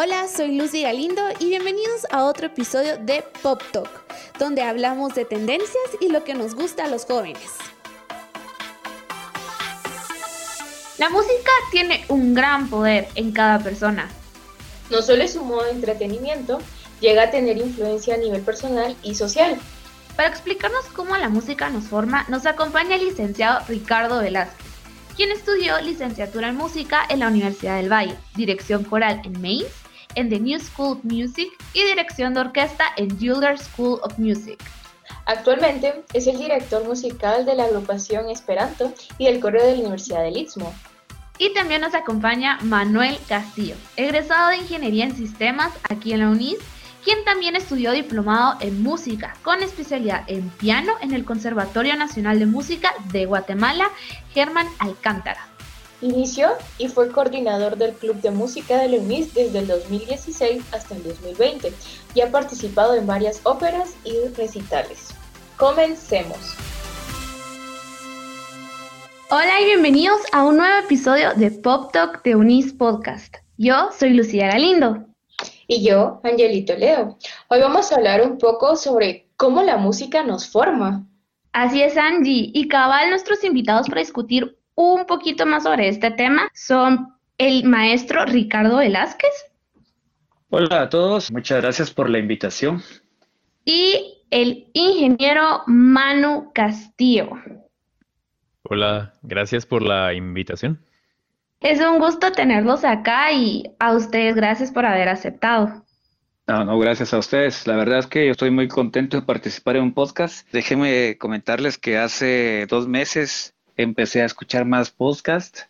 Hola, soy Lucy Galindo y bienvenidos a otro episodio de Pop Talk, donde hablamos de tendencias y lo que nos gusta a los jóvenes. La música tiene un gran poder en cada persona. No solo es un modo de entretenimiento, llega a tener influencia a nivel personal y social. Para explicarnos cómo la música nos forma, nos acompaña el licenciado Ricardo Velázquez, quien estudió licenciatura en música en la Universidad del Valle, dirección coral en Mainz, en The New School of Music y dirección de orquesta en Juilliard School of Music. Actualmente es el director musical de la agrupación Esperanto y del coro de la Universidad del Istmo. Y también nos acompaña Manuel Castillo, egresado de Ingeniería en Sistemas aquí en la UNIS quien también estudió diplomado en música, con especialidad en piano en el Conservatorio Nacional de Música de Guatemala, Germán Alcántara. Inició y fue coordinador del Club de Música de Leunis desde el 2016 hasta el 2020 y ha participado en varias óperas y recitales. Comencemos. Hola y bienvenidos a un nuevo episodio de Pop Talk de Unis Podcast. Yo soy Lucía Galindo y yo, Angelito Leo. Hoy vamos a hablar un poco sobre cómo la música nos forma. Así es, Angie. Y cabal, nuestros invitados para discutir un poquito más sobre este tema son el maestro Ricardo Velázquez. Hola a todos, muchas gracias por la invitación. Y el ingeniero Manu Castillo. Hola, gracias por la invitación. Es un gusto tenerlos acá y a ustedes gracias por haber aceptado. No, no, gracias a ustedes. La verdad es que yo estoy muy contento de participar en un podcast. Déjenme comentarles que hace dos meses empecé a escuchar más podcasts,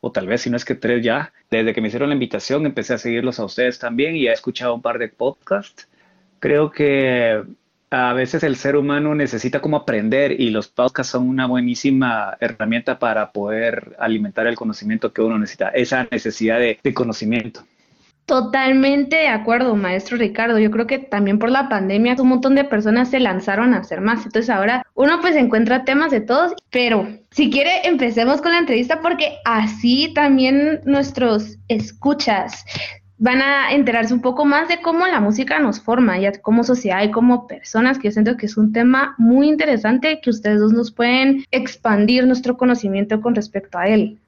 o tal vez si no es que tres ya. Desde que me hicieron la invitación empecé a seguirlos a ustedes también y he escuchado un par de podcasts. Creo que a veces el ser humano necesita como aprender y los podcasts son una buenísima herramienta para poder alimentar el conocimiento que uno necesita, esa necesidad de, conocimiento. Totalmente de acuerdo, maestro Ricardo. Yo creo que también por la pandemia un montón de personas se lanzaron a hacer más. Entonces ahora uno pues encuentra temas de todos, pero si quiere empecemos con la entrevista porque así también nuestros escuchas van a enterarse un poco más de cómo la música nos forma, ya como sociedad y como personas, que yo siento que es un tema muy interesante que ustedes dos nos pueden expandir nuestro conocimiento con respecto a él.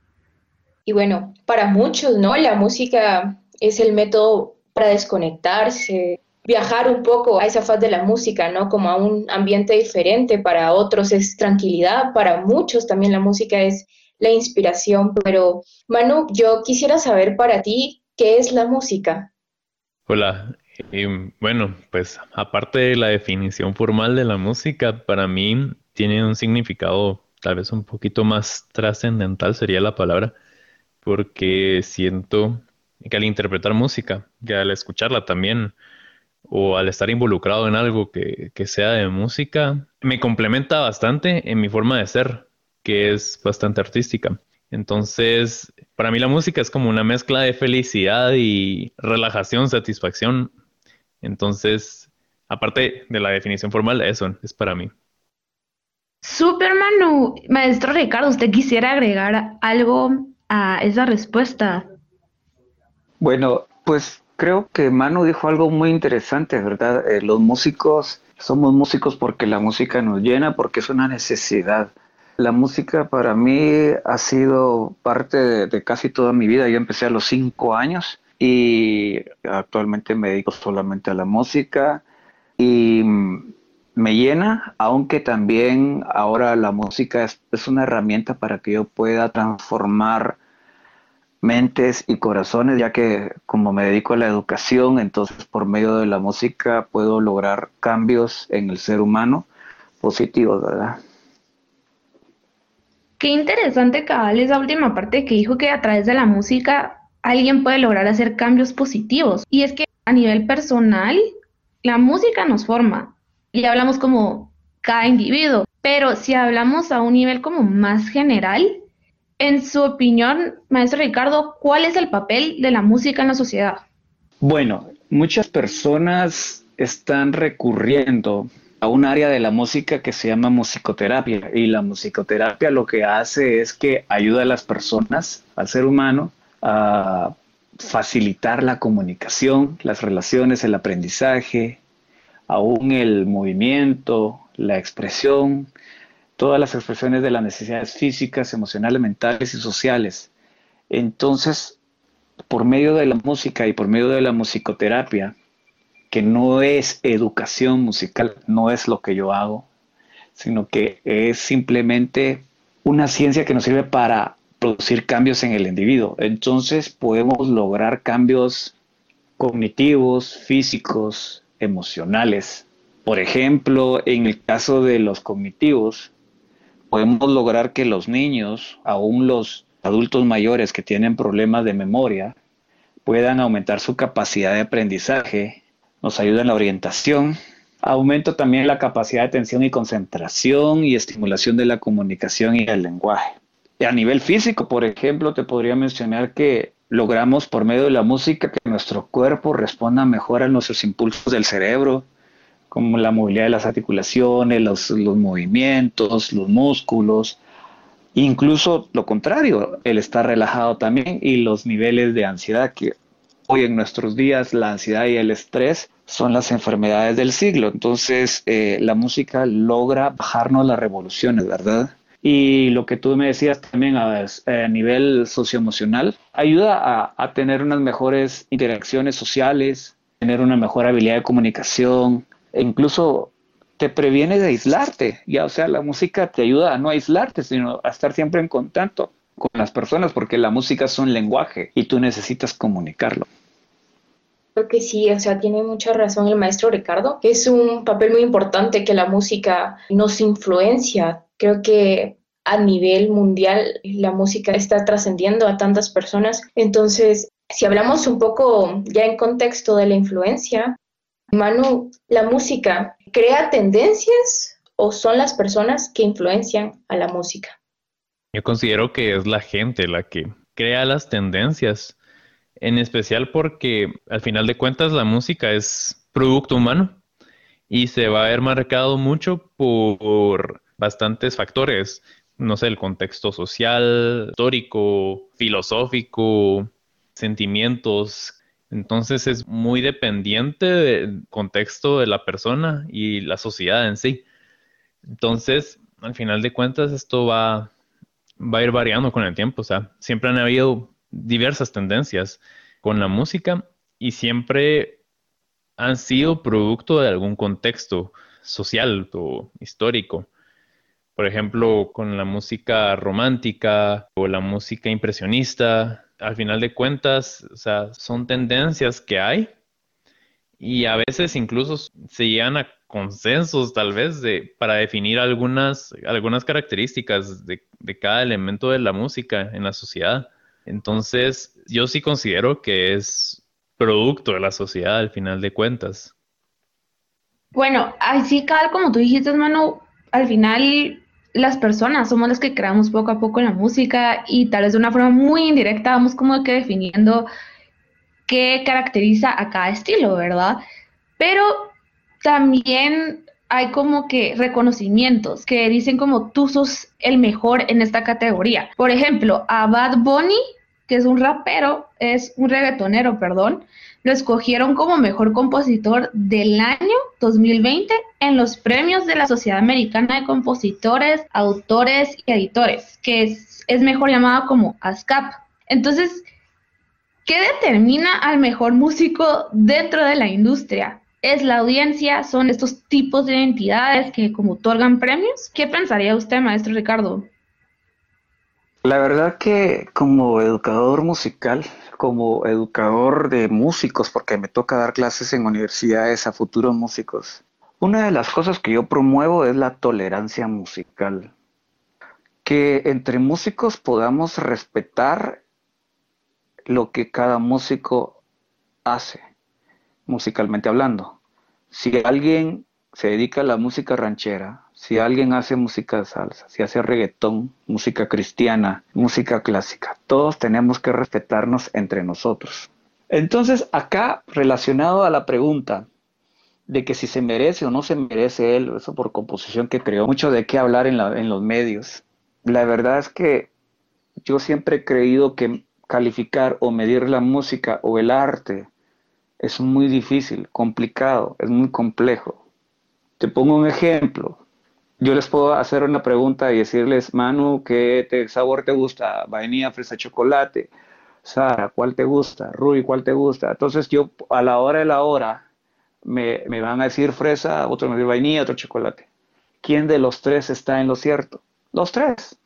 Y bueno, para muchos, ¿no? La música es el método para desconectarse, viajar un poco a esa faz de la música, ¿no? Como a un ambiente diferente, para otros es tranquilidad, para muchos también la música es la inspiración, pero Manu, yo quisiera saber para ti, ¿Qué es la música? Hola, bueno, pues aparte de la definición formal de la música, para mí tiene un significado tal vez un poquito más trascendental sería la palabra, porque siento que al interpretar música, que al escucharla también, o al estar involucrado en algo que, que sea de música, me complementa bastante en mi forma de ser, que es bastante artística. Entonces, para mí la música es como una mezcla de felicidad y relajación, satisfacción. Entonces, aparte de la definición formal, eso es para mí. Super Manu, maestro Ricardo, ¿usted quisiera agregar algo a esa respuesta? Bueno, pues creo que Manu dijo algo muy interesante, ¿verdad? Eh, los músicos somos músicos porque la música nos llena, porque es una necesidad. La música para mí ha sido parte de, casi toda mi vida. Yo empecé a los cinco años y actualmente me dedico solamente a la música y me llena, aunque también ahora la música es, es una herramienta para que yo pueda transformar mentes y corazones, ya que como me dedico a la educación, entonces por medio de la música puedo lograr cambios en el ser humano positivos, ¿verdad? Qué interesante, cabal, esa última parte que dijo que a través de la música alguien puede lograr hacer cambios positivos. Y es que a nivel personal, la música nos forma y hablamos como cada individuo, pero si hablamos a un nivel como más general, en su opinión, maestro Ricardo, ¿cuál es el papel de la música en la sociedad? Bueno, muchas personas están recurriendo a un área de la música que se llama musicoterapia. Y la musicoterapia lo que hace es que ayuda a las personas, al ser humano, a facilitar la comunicación, las relaciones, el aprendizaje, aún el movimiento, la expresión, todas las expresiones de las necesidades físicas, emocionales, mentales y sociales. Entonces, por medio de la música y por medio de la musicoterapia, que no es educación musical, no es lo que yo hago, sino que es simplemente una ciencia que nos sirve para producir cambios en el individuo. Entonces podemos lograr cambios cognitivos, físicos, emocionales. Por ejemplo, en el caso de los cognitivos, podemos lograr que los niños, aún los adultos mayores que tienen problemas de memoria, puedan aumentar su capacidad de aprendizaje, nos ayuda en la orientación, aumenta también la capacidad de atención y concentración y estimulación de la comunicación y el lenguaje. A nivel físico, por ejemplo, te podría mencionar que logramos por medio de la música que nuestro cuerpo responda mejor a nuestros impulsos del cerebro, como la movilidad de las articulaciones, los, movimientos, los músculos, incluso lo contrario, el estar relajado también y los niveles de ansiedad que hoy en nuestros días la ansiedad y el estrés son las enfermedades del siglo. Entonces eh, la música logra bajarnos las revoluciones, ¿verdad? Y lo que tú me decías también a, nivel socioemocional, ayuda a, a, tener unas mejores interacciones sociales, tener una mejor habilidad de comunicación, e incluso te previene de aislarte. Ya, o sea, la música te ayuda a no aislarte, sino a estar siempre en contacto con las personas, porque la música es un lenguaje y tú necesitas comunicarlo. Creo que sí, o sea, tiene mucha razón el maestro Ricardo. Es un papel muy importante que la música nos influencia. Creo que a nivel mundial la música está trascendiendo a tantas personas. Entonces, si hablamos un poco ya en contexto de la influencia, Manu, ¿la música crea tendencias o son las personas que influencian a la música? Yo considero que es la gente la que crea las tendencias en especial porque al final de cuentas la música es producto humano y se va a ver marcado mucho por bastantes factores, no sé, el contexto social, histórico, filosófico, sentimientos. Entonces es muy dependiente del contexto de la persona y la sociedad en sí. Entonces, al final de cuentas, esto va, va a ir variando con el tiempo. O sea, siempre han habido diversas tendencias con la música y siempre han sido producto de algún contexto social o histórico. Por ejemplo, con la música romántica o la música impresionista, al final de cuentas, o sea, son tendencias que hay y a veces incluso se llegan a consensos tal vez de, para definir algunas, algunas características de, de cada elemento de la música en la sociedad. Entonces, yo sí considero que es producto de la sociedad al final de cuentas. Bueno, así tal como tú dijiste, hermano, al final las personas somos las que creamos poco a poco la música y tal vez de una forma muy indirecta vamos como que definiendo qué caracteriza a cada estilo, ¿verdad? Pero también hay como que reconocimientos que dicen como tú sos el mejor en esta categoría. Por ejemplo, a Bad Bunny, que es un rapero, es un reggaetonero, perdón, lo escogieron como mejor compositor del año 2020 en los premios de la Sociedad Americana de Compositores, Autores y Editores, que es, es mejor llamado como ASCAP. Entonces, ¿qué determina al mejor músico dentro de la industria? es la audiencia, son estos tipos de entidades que como otorgan premios. ¿Qué pensaría usted, maestro Ricardo? La verdad que como educador musical, como educador de músicos, porque me toca dar clases en universidades a futuros músicos, una de las cosas que yo promuevo es la tolerancia musical. Que entre músicos podamos respetar lo que cada músico hace, musicalmente hablando si alguien se dedica a la música ranchera, si alguien hace música de salsa, si hace reggaetón, música cristiana, música clásica, todos tenemos que respetarnos entre nosotros. Entonces, acá, relacionado a la pregunta de que si se merece o no se merece él, eso por composición que creó mucho de qué hablar en, en los medios, la verdad es que yo siempre he creído que calificar o medir la música o el arte es muy difícil, complicado, es muy complejo. Te pongo un ejemplo. Yo les puedo hacer una pregunta y decirles, Manu, ¿qué sabor te gusta? Vainilla, fresa, chocolate. Sara, ¿cuál te gusta? Rui, ¿cuál te gusta? Entonces yo a la hora de la hora me, me van a decir fresa, otro me dice vainilla, otro chocolate. ¿Quién de los tres está en lo cierto? Los tres.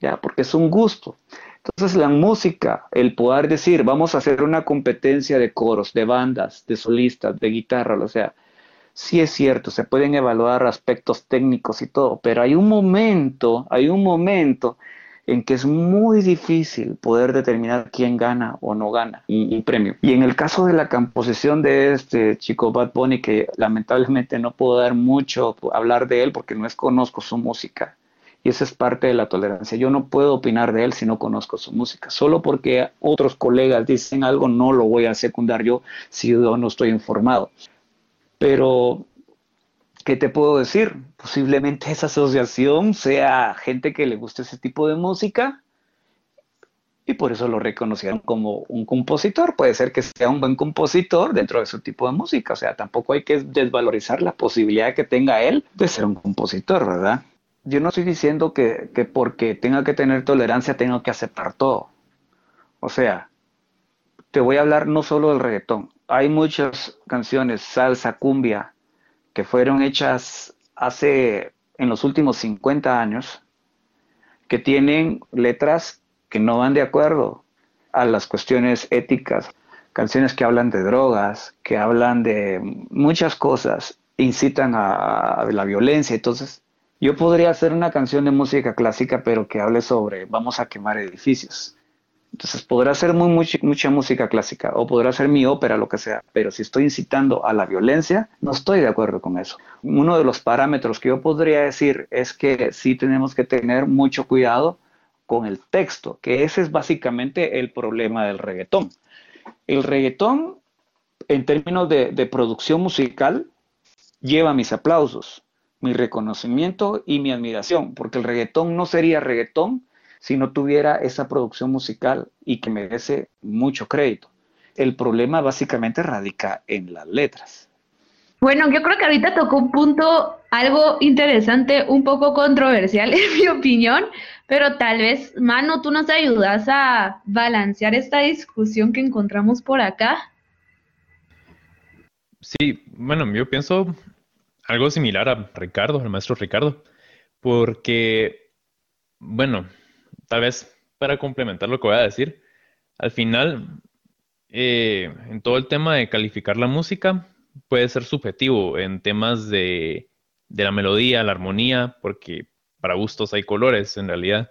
Ya, porque es un gusto. Entonces la música, el poder decir, vamos a hacer una competencia de coros, de bandas, de solistas, de guitarra, o sea, sí es cierto, se pueden evaluar aspectos técnicos y todo, pero hay un momento, hay un momento en que es muy difícil poder determinar quién gana o no gana y, premio. Y en el caso de la composición de este chico Bad Bunny, que lamentablemente no puedo dar mucho hablar de él porque no es conozco su música, y esa es parte de la tolerancia. Yo no puedo opinar de él si no conozco su música. Solo porque otros colegas dicen algo, no lo voy a secundar yo si yo no estoy informado. Pero, ¿qué te puedo decir? Posiblemente esa asociación sea gente que le guste ese tipo de música y por eso lo reconocieron como un compositor. Puede ser que sea un buen compositor dentro de su tipo de música. O sea, tampoco hay que desvalorizar la posibilidad que tenga él de ser un compositor, ¿verdad? yo no estoy diciendo que, porque tenga que tener tolerancia tengo que aceptar todo. O sea, te voy a hablar no solo del reggaetón. Hay muchas canciones, salsa, cumbia, que fueron hechas hace, en los últimos 50 años, que tienen letras que no van de acuerdo a las cuestiones éticas. Canciones que hablan de drogas, que hablan de muchas cosas, incitan a, la violencia. Entonces, yo podría hacer una canción de música clásica, pero que hable sobre vamos a quemar edificios. Entonces podrá ser muy, mucha, música clásica o podrá ser mi ópera, lo que sea, pero si estoy incitando a la violencia, no estoy de acuerdo con eso. Uno de los parámetros que yo podría decir es que sí tenemos que tener mucho cuidado con el texto, que ese es básicamente el problema del reggaetón. El reggaetón, en términos de, de producción musical, lleva mis aplausos, mi reconocimiento y mi admiración, porque el reggaetón no sería reggaetón si no tuviera esa producción musical y que merece mucho crédito. El problema básicamente radica en las letras. Bueno, yo creo que ahorita tocó un punto algo interesante, un poco controversial en mi opinión, pero tal vez, Mano, tú nos ayudas a balancear esta discusión que encontramos por acá. Sí, bueno, yo pienso algo similar a Ricardo, al maestro Ricardo, porque, bueno, tal vez para complementar lo que voy a decir, al final, eh, en todo el tema de calificar la música, puede ser subjetivo en temas de, de la melodía, la armonía, porque para gustos hay colores en realidad,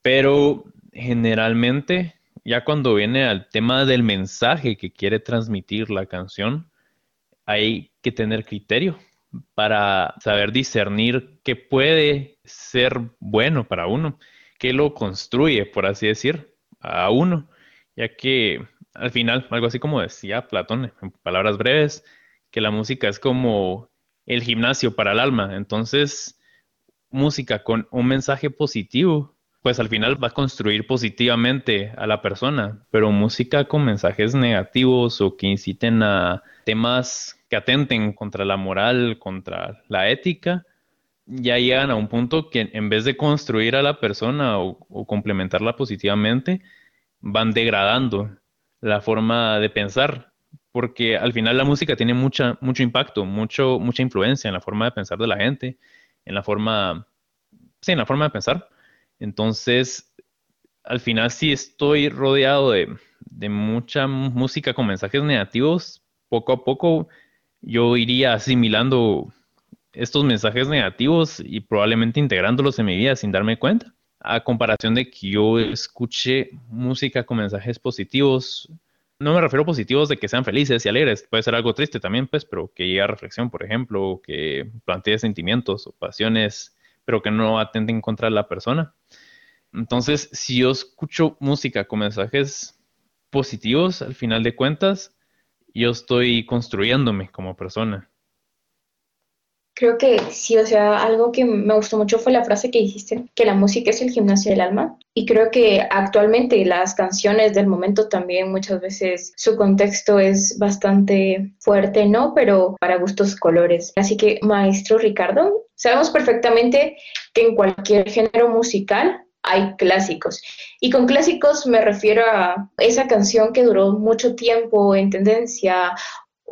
pero generalmente, ya cuando viene al tema del mensaje que quiere transmitir la canción, hay que tener criterio para saber discernir qué puede ser bueno para uno, qué lo construye, por así decir, a uno, ya que al final, algo así como decía Platón, en palabras breves, que la música es como el gimnasio para el alma, entonces música con un mensaje positivo pues al final va a construir positivamente a la persona, pero música con mensajes negativos o que inciten a temas que atenten contra la moral, contra la ética, ya llegan a un punto que en vez de construir a la persona o, complementarla positivamente, van degradando la forma de pensar, porque al final la música tiene mucha, mucho impacto, mucho, mucha influencia en la forma de pensar de la gente, en la forma, sí, en la forma de pensar. Entonces, al final si estoy rodeado de, mucha música con mensajes negativos. Poco a poco yo iría asimilando estos mensajes negativos y probablemente integrándolos en mi vida sin darme cuenta. A comparación de que yo escuche música con mensajes positivos, no me refiero a positivos de que sean felices y alegres, puede ser algo triste también, pues, pero que llegue a reflexión, por ejemplo, que plantee sentimientos o pasiones pero que no atenten contra la persona. Entonces, si yo escucho música con mensajes positivos, al final de cuentas, yo estoy construyéndome como persona. Creo que sí, o sea, algo que me gustó mucho fue la frase que dijiste, que la música es el gimnasio del alma. Y creo que actualmente las canciones del momento también muchas veces su contexto es bastante fuerte, ¿no? Pero para gustos colores. Así que, maestro Ricardo, sabemos perfectamente que en cualquier género musical hay clásicos. Y con clásicos me refiero a esa canción que duró mucho tiempo en tendencia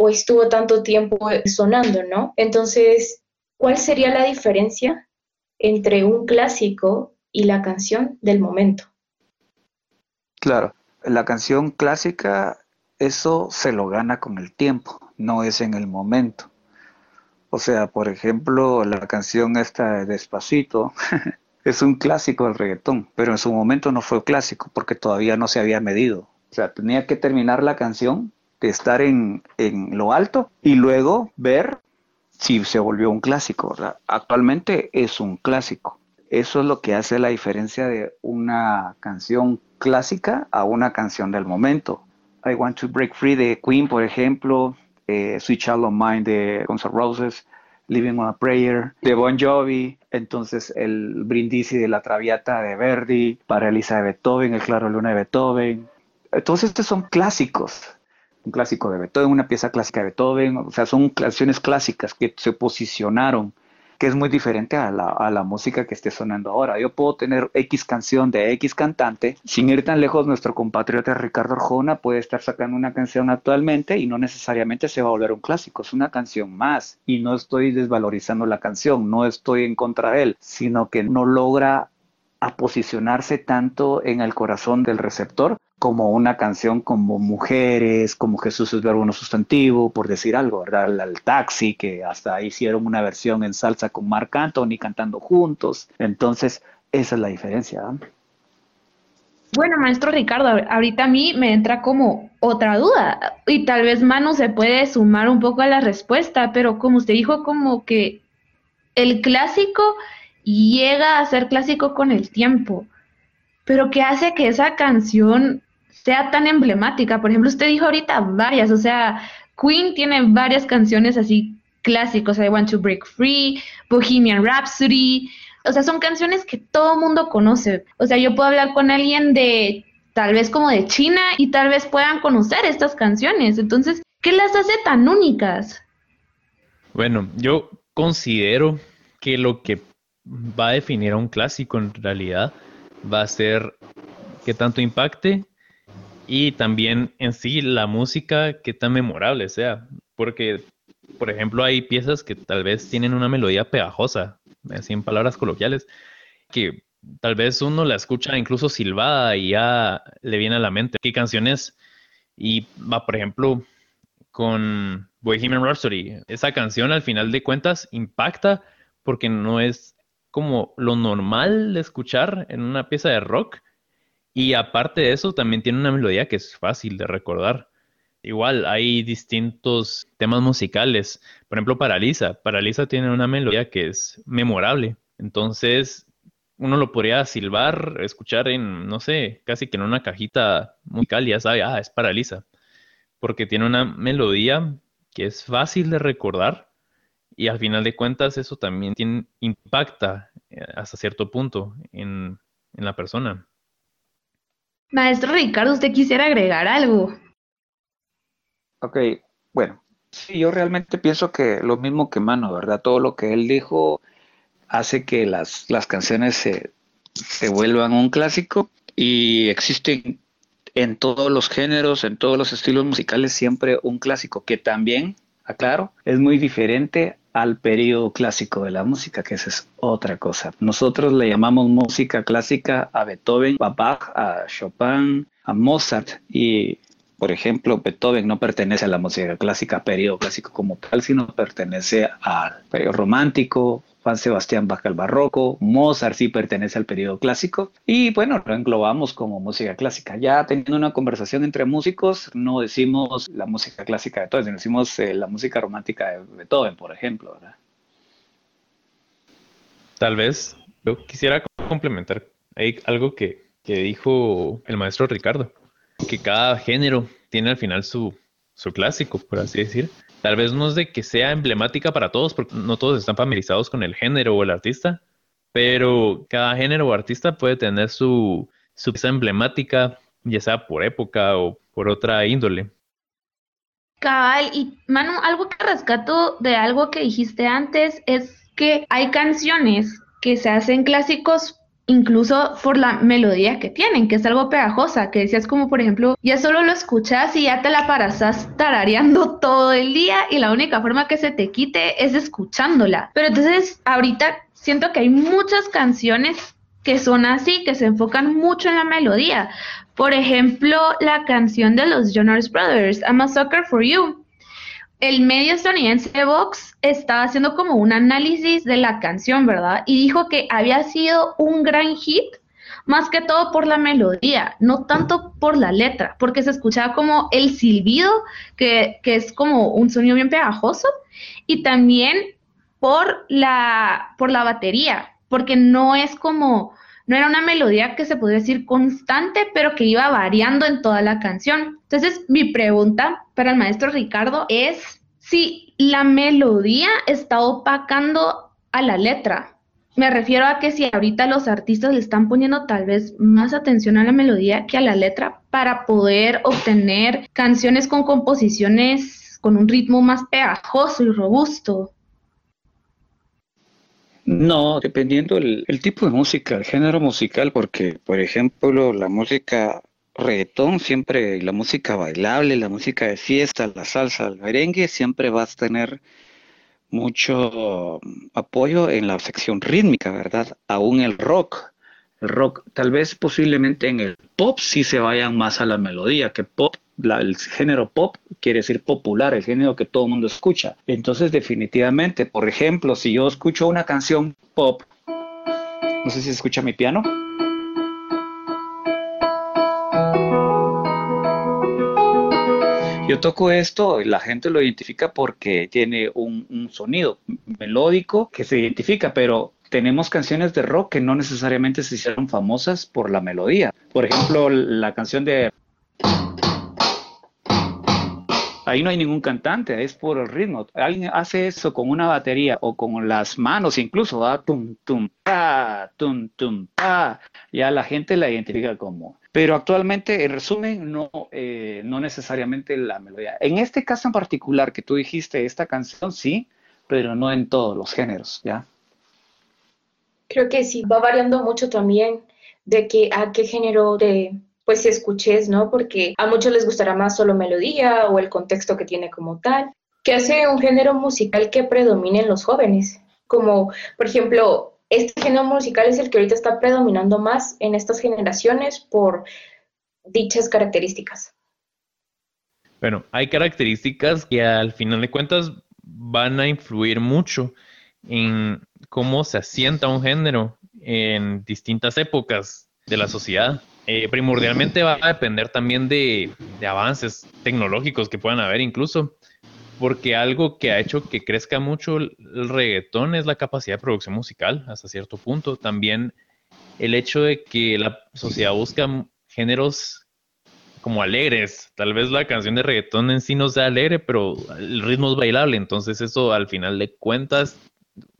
o estuvo tanto tiempo sonando, ¿no? Entonces, ¿cuál sería la diferencia entre un clásico y la canción del momento? Claro, la canción clásica, eso se lo gana con el tiempo, no es en el momento. O sea, por ejemplo, la canción esta de Despacito es un clásico del reggaetón, pero en su momento no fue clásico porque todavía no se había medido. O sea, tenía que terminar la canción estar en, lo alto y luego ver si se volvió un clásico. Actualmente es un clásico. Eso es lo que hace la diferencia de una canción clásica a una canción del momento. I Want to Break Free de Queen, por ejemplo, eh, Sweet Child of de Guns Roses, Living on a Prayer de Bon Jovi, entonces el Brindisi de la Traviata de Verdi, para Elisa de Beethoven, el Claro Luna de Beethoven. Todos estos son clásicos un clásico de Beethoven, una pieza clásica de Beethoven, o sea, son canciones clásicas que se posicionaron, que es muy diferente a la, a la música que esté sonando ahora. Yo puedo tener X canción de X cantante, sin ir tan lejos, nuestro compatriota Ricardo Arjona puede estar sacando una canción actualmente y no necesariamente se va a volver un clásico, es una canción más. Y no estoy desvalorizando la canción, no estoy en contra de él, sino que no logra a posicionarse tanto en el corazón del receptor como una canción como Mujeres, como Jesús es verbo no sustantivo, por decir algo, ¿verdad? El, taxi, que hasta hicieron una versión en salsa con Marc Anthony cantando juntos. Entonces, esa es la diferencia. Bueno, maestro Ricardo, ahorita a mí me entra como otra duda y tal vez Manu se puede sumar un poco a la respuesta, pero como usted dijo, como que el clásico llega a ser clásico con el tiempo, pero ¿qué hace que esa canción sea tan emblemática? Por ejemplo, usted dijo ahorita varias, o sea, Queen tiene varias canciones así clásicos, I Want to Break Free, Bohemian Rhapsody, o sea, son canciones que todo mundo conoce. O sea, yo puedo hablar con alguien de tal vez como de China y tal vez puedan conocer estas canciones. Entonces, ¿qué las hace tan únicas? Bueno, yo considero que lo que va a definir a un clásico en realidad va a ser qué tanto impacte y también en sí la música qué tan memorable sea. Porque, por ejemplo, hay piezas que tal vez tienen una melodía pegajosa, así en palabras coloquiales, que tal vez uno la escucha incluso silbada y ya le viene a la mente qué canciones. Y va, por ejemplo, con Bohemian Rhapsody. Esa canción al final de cuentas impacta porque no es como lo normal de escuchar en una pieza de rock. Y aparte de eso, también tiene una melodía que es fácil de recordar. Igual, hay distintos temas musicales. Por ejemplo, Paraliza. Paraliza tiene una melodía que es memorable. Entonces, uno lo podría silbar, escuchar en, no sé, casi que en una cajita musical y ya sabe, ah, es Paraliza. Porque tiene una melodía que es fácil de recordar y al final de cuentas eso también tiene, impacta eh, hasta cierto punto en, en la persona. Maestro Ricardo, ¿usted quisiera agregar algo? Ok, bueno, sí, yo realmente pienso que lo mismo que Mano, ¿verdad? Todo lo que él dijo hace que las, las canciones se, se vuelvan un clásico y existen en todos los géneros, en todos los estilos musicales, siempre un clásico que también, aclaro, es muy diferente al periodo clásico de la música, que esa es otra cosa. Nosotros le llamamos música clásica a Beethoven, a Bach, a Chopin, a Mozart y por ejemplo, Beethoven no pertenece a la música clásica, periodo clásico como tal, sino pertenece al periodo romántico, Juan Sebastián Bach al barroco, Mozart sí pertenece al periodo clásico y bueno, lo englobamos como música clásica. Ya teniendo una conversación entre músicos, no decimos la música clásica de Beethoven, sino decimos eh, la música romántica de Beethoven, por ejemplo. ¿verdad? Tal vez yo quisiera complementar hay algo que, que dijo el maestro Ricardo, que cada género tiene al final su, su clásico, por así decir. Tal vez no es de que sea emblemática para todos, porque no todos están familiarizados con el género o el artista, pero cada género o artista puede tener su, su pieza emblemática, ya sea por época o por otra índole. Cabal, y Manu, algo que rescato de algo que dijiste antes es que hay canciones que se hacen clásicos incluso por la melodía que tienen, que es algo pegajosa, que decías como por ejemplo, ya solo lo escuchas y ya te la paras tarareando todo el día y la única forma que se te quite es escuchándola. Pero entonces ahorita siento que hay muchas canciones que son así, que se enfocan mucho en la melodía. Por ejemplo, la canción de los Jonas Brothers, I'm a Sucker for You el medio estadounidense Vox estaba haciendo como un análisis de la canción, ¿verdad? Y dijo que había sido un gran hit, más que todo por la melodía, no tanto por la letra, porque se escuchaba como el silbido, que, que es como un sonido bien pegajoso, y también por la, por la batería, porque no es como no era una melodía que se podría decir constante, pero que iba variando en toda la canción. Entonces, mi pregunta para el maestro Ricardo es si la melodía está opacando a la letra. Me refiero a que si ahorita los artistas le están poniendo tal vez más atención a la melodía que a la letra para poder obtener canciones con composiciones con un ritmo más pegajoso y robusto. No, dependiendo el, tipo de música, el género musical, porque, por ejemplo, la música reggaetón siempre, la música bailable, la música de fiesta, la salsa, el merengue, siempre vas a tener mucho apoyo en la sección rítmica, ¿verdad? Aún el rock. El rock, tal vez posiblemente en el pop sí se vayan más a la melodía, que pop el género pop quiere decir popular, el género que todo el mundo escucha. Entonces, definitivamente, por ejemplo, si yo escucho una canción pop, no sé si se escucha mi piano. Yo toco esto, la gente lo identifica porque tiene un, un, sonido melódico que se identifica, pero tenemos canciones de rock que no necesariamente se hicieron famosas por la melodía. Por ejemplo, la canción de Ahí no hay ningún cantante, es por el ritmo. Alguien hace eso con una batería o con las manos incluso, ¿va? tum, tum, pa, tum, tum, pa. Ya la gente la identifica como. Pero actualmente, en resumen, no, eh, no necesariamente la melodía. En este caso en particular que tú dijiste, esta canción sí, pero no en todos los géneros, ¿ya? Creo que sí, va variando mucho también de que a qué género de pues escuches, ¿no? Porque a muchos les gustará más solo melodía o el contexto que tiene como tal, que hace un género musical que predomine en los jóvenes, como por ejemplo, este género musical es el que ahorita está predominando más en estas generaciones por dichas características. Bueno, hay características que al final de cuentas van a influir mucho en cómo se asienta un género en distintas épocas de la sociedad. Eh, primordialmente va a depender también de, avances tecnológicos que puedan haber incluso, porque algo que ha hecho que crezca mucho el, reggaetón es la capacidad de producción musical hasta cierto punto. También el hecho de que la sociedad busca géneros como alegres. Tal vez la canción de reggaetón en sí no sea alegre, pero el ritmo es bailable, entonces eso al final de cuentas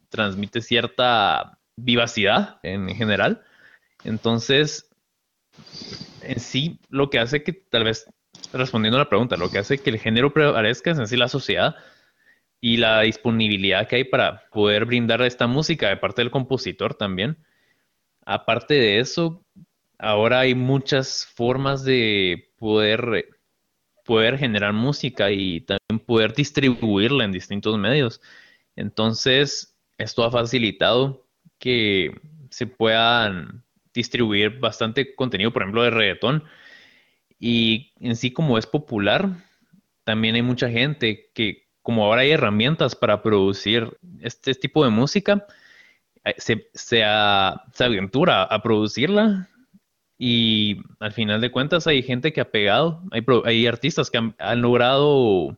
transmite cierta vivacidad en general. Entonces, en sí lo que hace que, tal vez respondiendo a la pregunta, lo que hace que el género prevalezca es en sí la sociedad y la disponibilidad que hay para poder brindar esta música de parte del compositor también. Aparte de eso, ahora hay muchas formas de poder, poder generar música y también poder distribuirla en distintos medios. Entonces, esto ha facilitado que se puedan distribuir bastante contenido, por ejemplo, de reggaetón. Y en sí, como es popular, también hay mucha gente que, como ahora hay herramientas para producir este tipo de música, eh, se, se, aventura a producirla y al final de cuentas hay gente que ha pegado, hay, hay artistas que han, logrado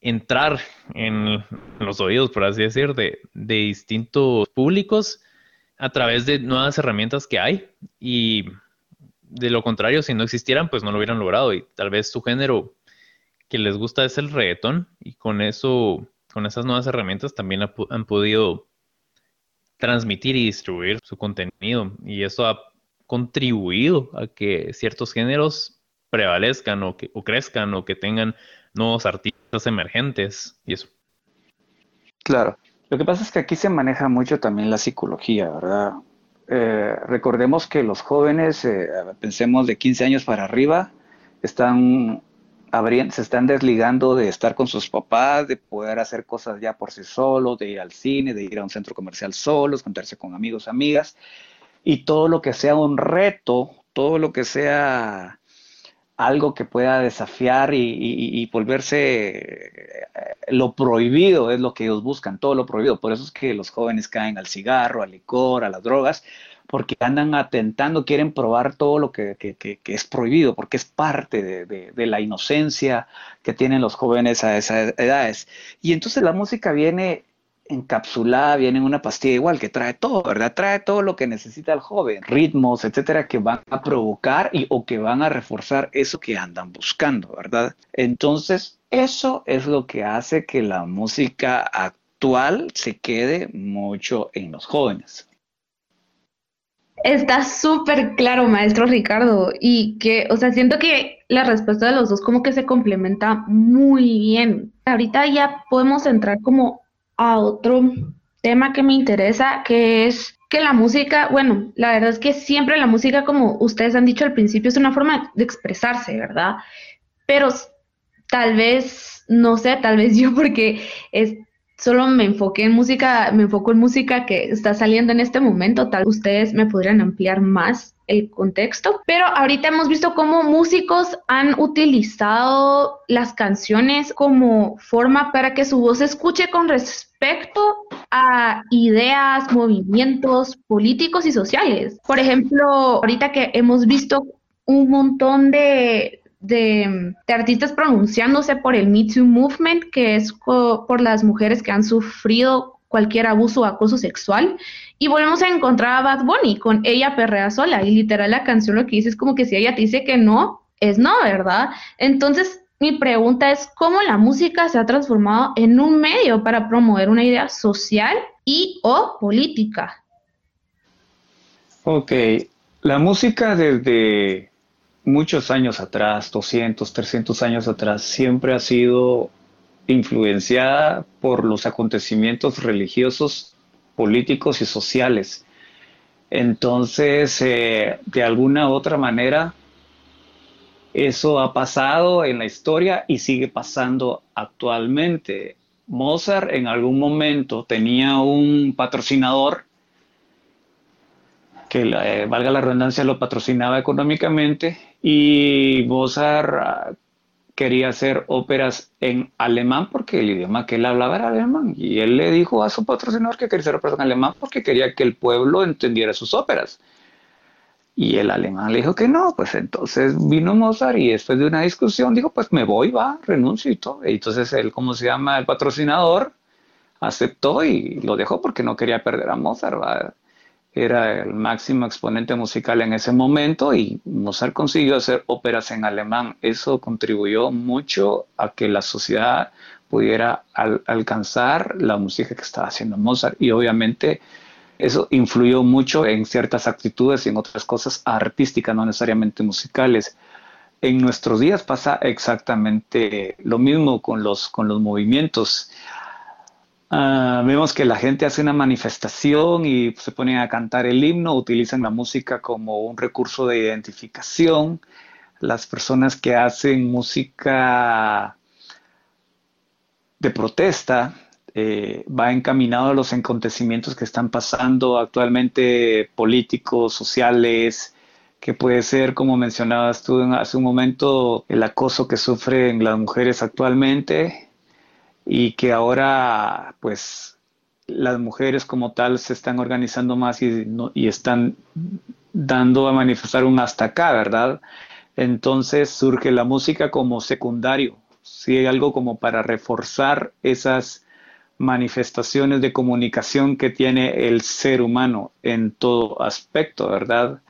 entrar en, los oídos, por así decir, de, de distintos públicos a través de nuevas herramientas que hay y de lo contrario, si no existieran, pues no lo hubieran logrado. Y tal vez su género que les gusta es el reggaetón y con eso, con esas nuevas herramientas también han podido transmitir y distribuir su contenido. Y eso ha contribuido a que ciertos géneros prevalezcan o, que, o crezcan o que tengan nuevos artistas emergentes y eso. Claro, lo que pasa es que aquí se maneja mucho también la psicología, ¿verdad? Eh, recordemos que los jóvenes, eh, pensemos de 15 años para arriba, están se están desligando de estar con sus papás, de poder hacer cosas ya por sí solos, de ir al cine, de ir a un centro comercial solos, contarse con amigos, amigas, y todo lo que sea un reto, todo lo que sea algo que pueda desafiar y, volverse eh, lo prohibido es lo que ellos buscan, todo lo prohibido. Por eso es que los jóvenes caen al cigarro, al licor, a las drogas, porque andan atentando, quieren probar todo lo que, es prohibido, porque es parte de, la inocencia que tienen los jóvenes a esas edades. Y entonces la música viene encapsulada, viene en una pastilla igual, que trae todo, ¿verdad? Trae todo lo que necesita el joven, ritmos, etcétera, que van a provocar y, o que van a reforzar eso que andan buscando, ¿verdad? Entonces, eso es lo que hace que la música actual se quede mucho en los jóvenes. Está súper claro, maestro Ricardo, y que, o sea, siento que la respuesta de los dos como que se complementa muy bien. Ahorita ya podemos entrar como a otro tema que me interesa, que es que la música, bueno, la verdad es que siempre la música, como ustedes han dicho al principio, es una forma de expresarse, ¿verdad? Pero tal vez, no sé, tal vez yo porque es, solo me enfoqué en música, me enfoco en música que está saliendo en este momento, tal ustedes me podrían ampliar más el contexto, pero ahorita hemos visto cómo músicos han utilizado las canciones como forma para que su voz se escuche con respecto a ideas, movimientos políticos y sociales. Por ejemplo, ahorita que hemos visto un montón de, de, artistas pronunciándose por el Me Too Movement, que es por las mujeres que han sufrido cualquier abuso o acoso sexual. Y volvemos a encontrar a Bad Bunny con ella perrea sola. Y literal la canción lo que dice es como que si ella te dice que no, es no, ¿verdad? Entonces, mi pregunta es cómo la música se ha transformado en un medio para promover una idea social y o política. Ok, la música desde muchos años atrás, 200, 300 años atrás, siempre ha sido influenciada por los acontecimientos religiosos, políticos y sociales. Entonces, eh, de alguna u otra manera, eso ha pasado en la historia y sigue pasando actualmente. Mozart en algún momento tenía un patrocinador que, eh, valga la redundancia, lo patrocinaba económicamente y Mozart ah, quería hacer óperas en alemán porque el idioma que él hablaba era alemán. Y él le dijo a su patrocinador que quería hacer óperas en alemán porque quería que el pueblo entendiera sus óperas. Y el alemán le dijo que no, pues entonces vino Mozart y después de una discusión dijo, pues me voy, va, renuncio y todo. Y entonces él, como se llama el patrocinador, aceptó y lo dejó porque no quería perder a Mozart. ¿va? Era el máximo exponente musical en ese momento y Mozart consiguió hacer óperas en alemán. Eso contribuyó mucho a que la sociedad pudiera alcanzar la música que estaba haciendo Mozart y obviamente eso influyó mucho en ciertas actitudes y en otras cosas artísticas, no necesariamente musicales. En nuestros días pasa exactamente lo mismo con los, con los movimientos. Ah, vemos que la gente hace una manifestación y se ponen a cantar el himno, utilizan la música como un recurso de identificación. Las personas que hacen música de protesta eh, va encaminado a los acontecimientos que están pasando actualmente políticos, sociales, que puede ser, como mencionabas tú hace un momento, el acoso que sufren las mujeres actualmente, y que ahora pues las mujeres como tal se están organizando más y, y están dando a manifestar un hasta acá, ¿verdad? Entonces surge la música como secundario, si hay algo como para reforzar esas manifestaciones de comunicación que tiene el ser humano en todo aspecto, ¿verdad?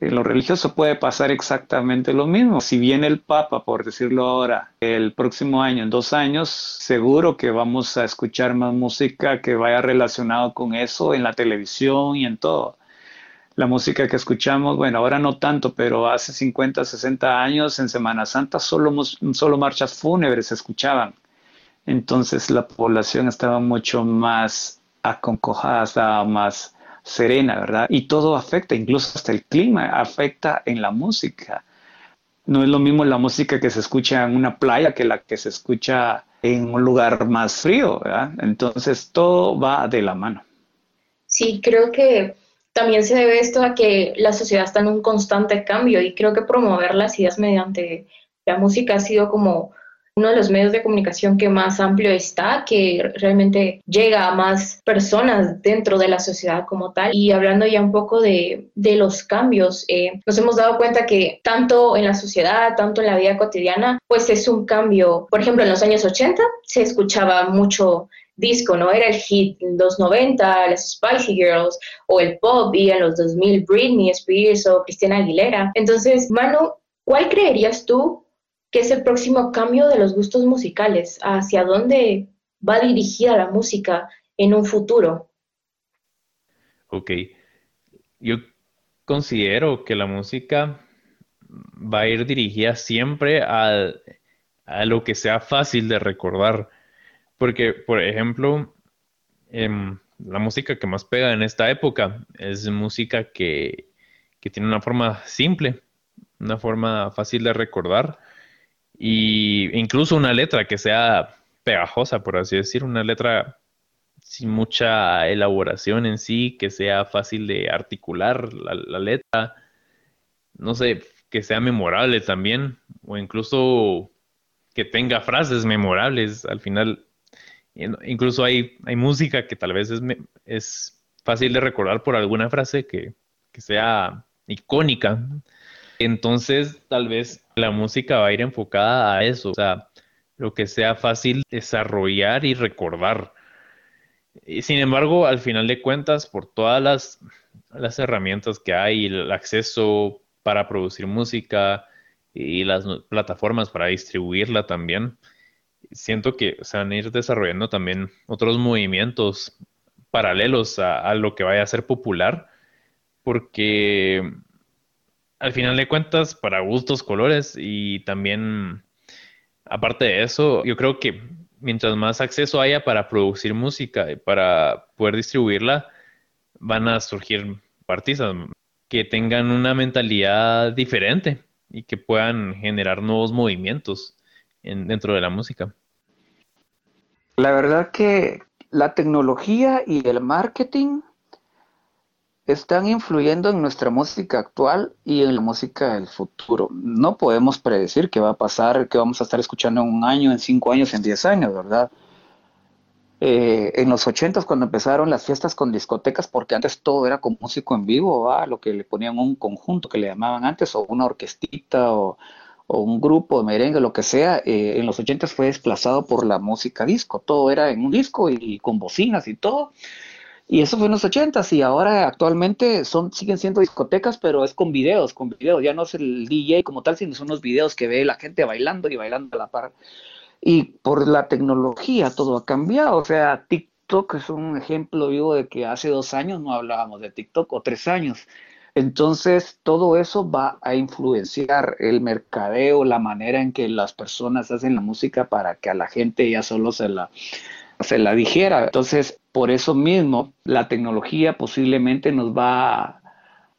En lo religioso puede pasar exactamente lo mismo. Si viene el Papa, por decirlo ahora, el próximo año, en dos años, seguro que vamos a escuchar más música que vaya relacionado con eso en la televisión y en todo. La música que escuchamos, bueno, ahora no tanto, pero hace 50, 60 años en Semana Santa solo, solo marchas fúnebres se escuchaban. Entonces la población estaba mucho más aconcojada, estaba más serena, ¿verdad? Y todo afecta, incluso hasta el clima afecta en la música. No es lo mismo la música que se escucha en una playa que la que se escucha en un lugar más frío, ¿verdad? Entonces todo va de la mano. Sí, creo que también se debe esto a que la sociedad está en un constante cambio y creo que promover las ideas mediante la música ha sido como uno de los medios de comunicación que más amplio está, que realmente llega a más personas dentro de la sociedad como tal. Y hablando ya un poco de, de los cambios, eh, nos hemos dado cuenta que tanto en la sociedad, tanto en la vida cotidiana, pues es un cambio. Por ejemplo, en los años 80 se escuchaba mucho disco, ¿no? Era el hit en los 90, las Spicy Girls, o el pop, y en los 2000 Britney Spears o Christina Aguilera. Entonces, Manu, ¿cuál creerías tú ¿Qué es el próximo cambio de los gustos musicales? ¿Hacia dónde va dirigida la música en un futuro? Ok. Yo considero que la música va a ir dirigida siempre a, lo que sea fácil de recordar. Porque, por ejemplo, em, la música que más pega en esta época es música que, que tiene una forma simple, una forma fácil de recordar y incluso una letra que sea pegajosa, por así decir, una letra sin mucha elaboración en sí, que sea fácil de articular la, letra, no sé, que sea memorable también, o incluso que tenga frases memorables al final. Incluso hay, hay música que tal vez es, es fácil de recordar por alguna frase que, que sea icónica. Entonces, tal vez la música va a ir enfocada a eso, o sea, lo que sea fácil desarrollar y recordar. Y sin embargo, al final de cuentas, por todas las, las herramientas que hay, el acceso para producir música y las plataformas para distribuirla también, siento que se van a ir desarrollando también otros movimientos paralelos a, a lo que vaya a ser popular, porque al final de cuentas, para gustos, colores y también, aparte de eso, yo creo que mientras más acceso haya para producir música y para poder distribuirla, van a surgir artistas que tengan una mentalidad diferente y que puedan generar nuevos movimientos dentro de la música. La verdad que la tecnología y el marketing están influyendo en nuestra música actual y en la música del futuro. No podemos predecir qué va a pasar, qué vamos a estar escuchando en un año, en cinco años, en diez años, ¿verdad? Eh, en los ochentas cuando empezaron las fiestas con discotecas, porque antes todo era con músico en vivo, lo que le ponían un conjunto que le llamaban antes, o una orquestita, o, un grupo de merengue, lo que sea, eh, en los ochentas fue desplazado por la música disco, todo era en un disco y con bocinas y todo. Y eso fue en los ochentas y ahora actualmente son, siguen siendo discotecas, pero es con videos, con videos. Ya no es el DJ como tal, sino son los videos que ve la gente bailando y bailando a la par. Y por la tecnología todo ha cambiado. O sea, TikTok es un ejemplo vivo de que hace dos años no hablábamos de TikTok o tres años. Entonces, todo eso va a influenciar el mercadeo, la manera en que las personas hacen la música para que a la gente ya solo se la, se la dijera. Entonces, por eso mismo, la tecnología posiblemente nos va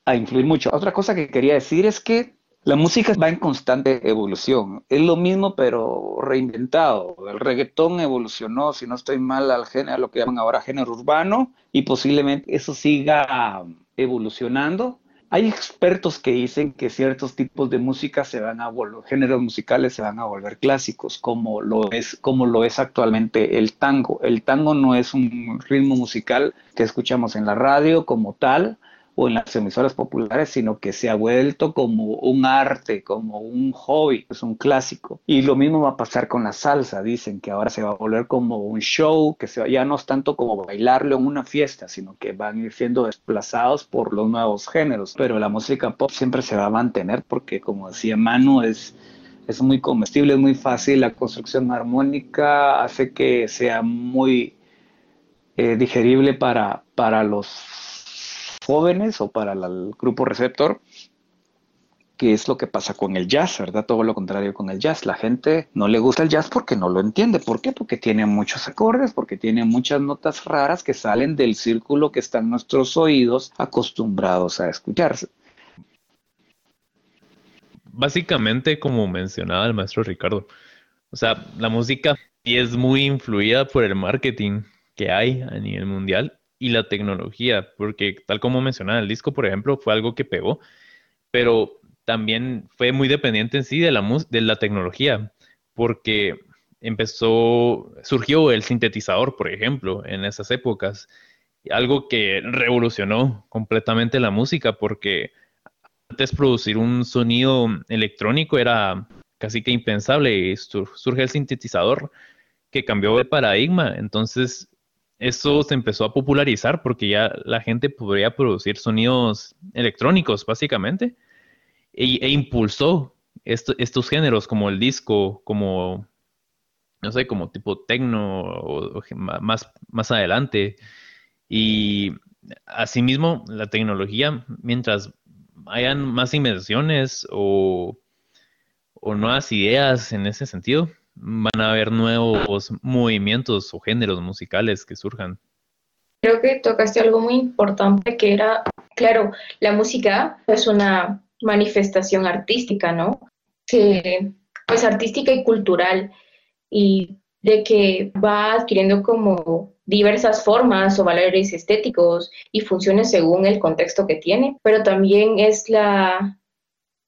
a, influir mucho. Otra cosa que quería decir es que la música va en constante evolución. Es lo mismo, pero reinventado. El reggaetón evolucionó, si no estoy mal, al género, lo que llaman ahora género urbano, y posiblemente eso siga evolucionando hay expertos que dicen que ciertos tipos de música se van a volver, géneros musicales se van a volver clásicos, como lo es, como lo es actualmente el tango. El tango no es un ritmo musical que escuchamos en la radio como tal, o en las emisoras populares, sino que se ha vuelto como un arte, como un hobby, es un clásico. Y lo mismo va a pasar con la salsa, dicen que ahora se va a volver como un show, que se, ya no es tanto como bailarlo en una fiesta, sino que van a ir siendo desplazados por los nuevos géneros. Pero la música pop siempre se va a mantener porque, como decía Manu, es es muy comestible, es muy fácil, la construcción armónica hace que sea muy eh, digerible para, para los jóvenes o para el grupo receptor, que es lo que pasa con el jazz, ¿verdad? Todo lo contrario con el jazz. La gente no le gusta el jazz porque no lo entiende. ¿Por qué? Porque tiene muchos acordes, porque tiene muchas notas raras que salen del círculo que están nuestros oídos acostumbrados a escucharse básicamente como mencionaba el maestro Ricardo, o sea, la música es muy influida por el marketing que hay a nivel mundial y la tecnología, porque tal como mencionaba, el disco, por ejemplo, fue algo que pegó, pero también fue muy dependiente en sí de la, de la tecnología, porque empezó, surgió el sintetizador, por ejemplo, en esas épocas, algo que revolucionó completamente la música, porque antes producir un sonido electrónico era casi que impensable y surge el sintetizador que cambió el paradigma. Entonces, eso se empezó a popularizar porque ya la gente podría producir sonidos electrónicos, básicamente, e, impulsó estos géneros como el disco, como, no sé, como tipo tecno o, más, más adelante. Y asimismo, la tecnología, mientras hayan más invenciones o, nuevas ideas en ese sentido, van a haber nuevos movimientos o géneros musicales que surjan. Creo que tocaste algo muy importante que era, claro, la música es una manifestación artística, ¿no? Que, pues artística y cultural y de que va adquiriendo como diversas formas o valores estéticos y funciones según el contexto que tiene, pero también es la,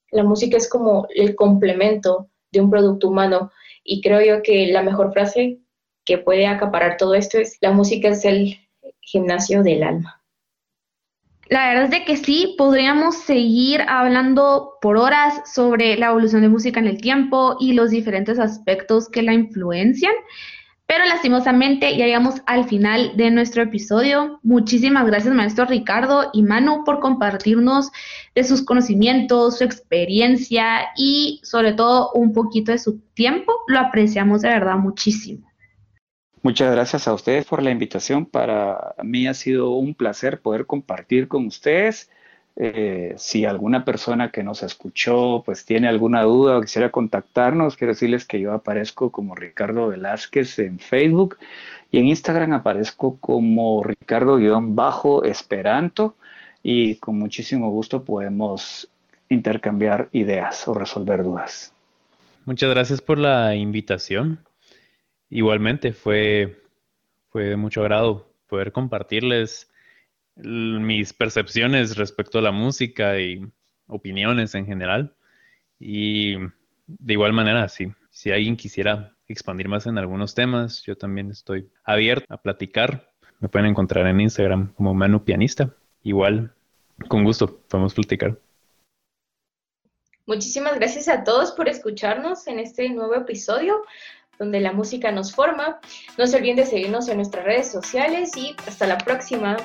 la música es como el complemento de un producto humano y creo yo que la mejor frase que puede acaparar todo esto es la música es el gimnasio del alma. La verdad es de que sí, podríamos seguir hablando por horas sobre la evolución de música en el tiempo y los diferentes aspectos que la influencian. Pero lastimosamente ya llegamos al final de nuestro episodio. Muchísimas gracias, maestro Ricardo y Manu, por compartirnos de sus conocimientos, su experiencia y sobre todo un poquito de su tiempo. Lo apreciamos de verdad muchísimo. Muchas gracias a ustedes por la invitación. Para mí ha sido un placer poder compartir con ustedes eh, si alguna persona que nos escuchó pues tiene alguna duda o quisiera contactarnos, quiero decirles que yo aparezco como Ricardo Velázquez en Facebook y en Instagram aparezco como Ricardo-Esperanto y con muchísimo gusto podemos intercambiar ideas o resolver dudas. Muchas gracias por la invitación. Igualmente fue, fue de mucho agrado poder compartirles mis percepciones respecto a la música y opiniones en general. Y de igual manera, sí, si alguien quisiera expandir más en algunos temas, yo también estoy abierto a platicar. Me pueden encontrar en Instagram como Manu Pianista. Igual, con gusto, podemos platicar. Muchísimas gracias a todos por escucharnos en este nuevo episodio donde la música nos forma. No se olviden de seguirnos en nuestras redes sociales y hasta la próxima.